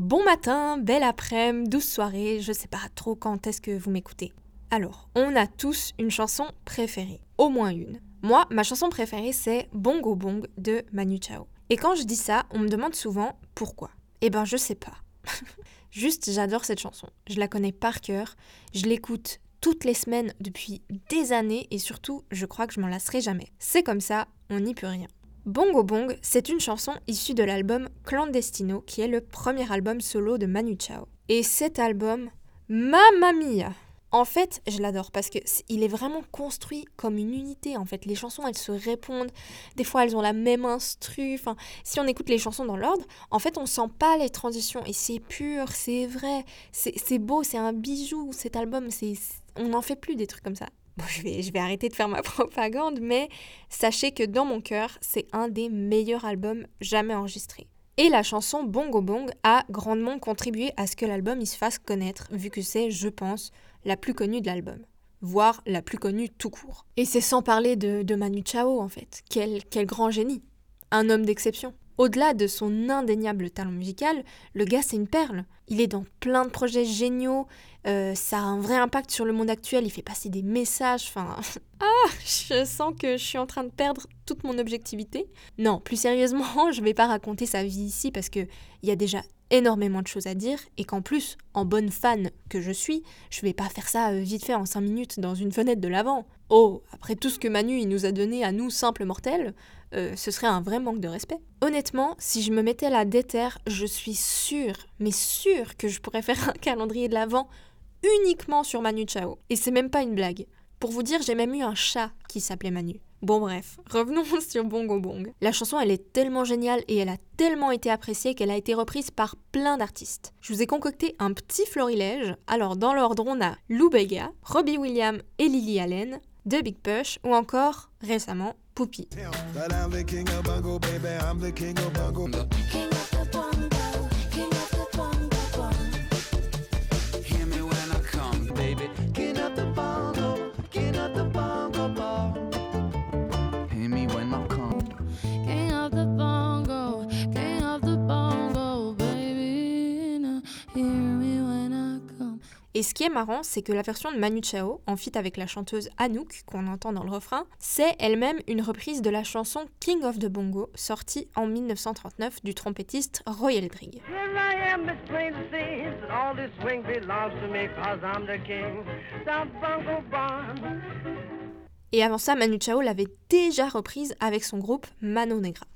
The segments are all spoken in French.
Bon matin, belle après-midi, douce soirée, je sais pas trop quand est-ce que vous m'écoutez. Alors, on a tous une chanson préférée, au moins une. Moi, ma chanson préférée c'est Bongo Bong de Manu Chao. Et quand je dis ça, on me demande souvent pourquoi. Eh ben, je sais pas. Juste, j'adore cette chanson. Je la connais par cœur, je l'écoute toutes les semaines depuis des années et surtout, je crois que je m'en lasserai jamais. C'est comme ça, on n'y peut rien. Bongo Bong, c'est une chanson issue de l'album Clandestino, qui est le premier album solo de Manu Chao. Et cet album, mamma mia en fait, je l'adore parce que il est vraiment construit comme une unité. En fait, les chansons, elles se répondent. Des fois, elles ont la même instru. Enfin, si on écoute les chansons dans l'ordre, en fait, on sent pas les transitions. Et c'est pur, c'est vrai, c'est beau, c'est un bijou. Cet album, c'est on n'en fait plus des trucs comme ça. Bon, je vais, je vais arrêter de faire ma propagande, mais sachez que dans mon cœur, c'est un des meilleurs albums jamais enregistrés. Et la chanson Bongo Bong a grandement contribué à ce que l'album se fasse connaître, vu que c'est, je pense, la plus connue de l'album, voire la plus connue tout court. Et c'est sans parler de, Manu Chao en fait. Quel, quel grand génie. Un homme d'exception. Au-delà de son indéniable talent musical, le gars c'est une perle. Il est dans plein de projets géniaux, euh, ça a un vrai impact sur le monde actuel, il fait passer des messages, enfin... ah, je sens que je suis en train de perdre toute mon objectivité. Non, plus sérieusement, je vais pas raconter sa vie ici parce que il y a déjà énormément de choses à dire et qu'en plus, en bonne fan que je suis, je vais pas faire ça euh, vite fait en 5 minutes dans une fenêtre de l'avant. Oh, après tout ce que Manu il nous a donné à nous simples mortels, euh, ce serait un vrai manque de respect. Honnêtement, si je me mettais la déterre, je suis sûre, mais sûre que je pourrais faire un calendrier de l'avant uniquement sur Manu Chao. Et c'est même pas une blague. Pour vous dire, j'ai même eu un chat qui s'appelait Manu. Bon bref, revenons sur Bongo Bong. La chanson elle est tellement géniale et elle a tellement été appréciée qu'elle a été reprise par plein d'artistes. Je vous ai concocté un petit florilège. Alors dans l'ordre on a Lou Bega, Robbie Williams et Lily Allen, The Big Push ou encore récemment Poupie. Et ce qui est marrant, c'est que la version de Manu Chao, en fit avec la chanteuse Anouk, qu'on entend dans le refrain, c'est elle-même une reprise de la chanson King of the Bongo, sortie en 1939 du trompettiste Roy Eldridge. Et avant ça, Manu Chao l'avait déjà reprise avec son groupe Mano Negra.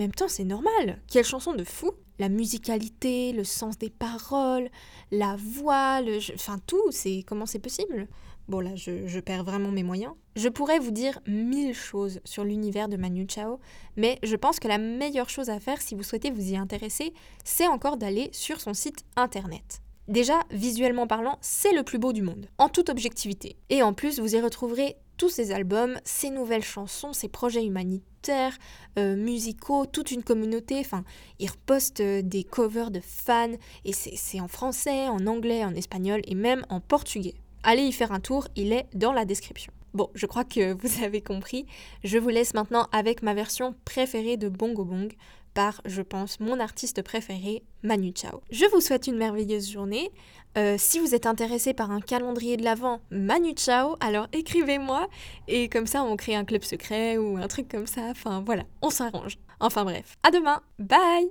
Même temps, c'est normal. Quelle chanson de fou La musicalité, le sens des paroles, la voix, le... enfin tout, c'est comment c'est possible Bon là, je, je, perds vraiment mes moyens. Je pourrais vous dire mille choses sur l'univers de Manu Chao, mais je pense que la meilleure chose à faire si vous souhaitez vous y intéresser, c'est encore d'aller sur son site internet. Déjà, visuellement parlant, c'est le plus beau du monde, en toute objectivité. Et en plus, vous y retrouverez tous ses albums, ses nouvelles chansons, ses projets humanitaires, euh, musicaux, toute une communauté. Enfin, il reposte euh, des covers de fans et c'est en français, en anglais, en espagnol et même en portugais. Allez y faire un tour, il est dans la description. Bon, je crois que vous avez compris. Je vous laisse maintenant avec ma version préférée de Bongo Bong par, je pense, mon artiste préféré, Manu Chao. Je vous souhaite une merveilleuse journée. Euh, si vous êtes intéressé par un calendrier de l'Avent Manu Chao, alors écrivez-moi et comme ça on crée un club secret ou un truc comme ça. Enfin voilà, on s'arrange. Enfin bref, à demain. Bye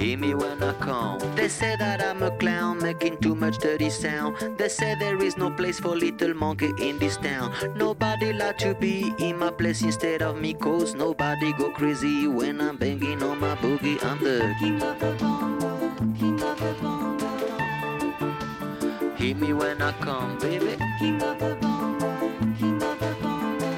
Hear me when I come. They say that I'm a clown making too much dirty sound. They say there is no place for little monkey in this town. Nobody like to be in my place instead of me, cause nobody go crazy when I'm banging on my boogie. I'm the King of the bongo, king of the bongo, Hear me when I come, baby. king of the bongo, king of the bongo.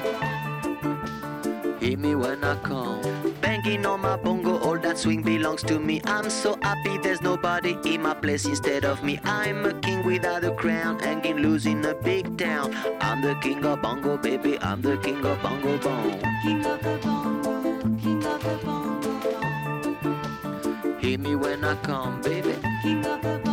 Hear me when I come. Banging on my bongo, that swing belongs to me. I'm so happy there's nobody in my place instead of me. I'm a king without a crown, hanging loose in a big town. I'm the king of bongo, baby. I'm the king of bongo bong. King of the bongo, king of the bongo, Hear me when I come, baby. king of the bongo,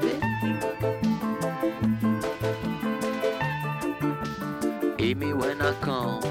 gmail.com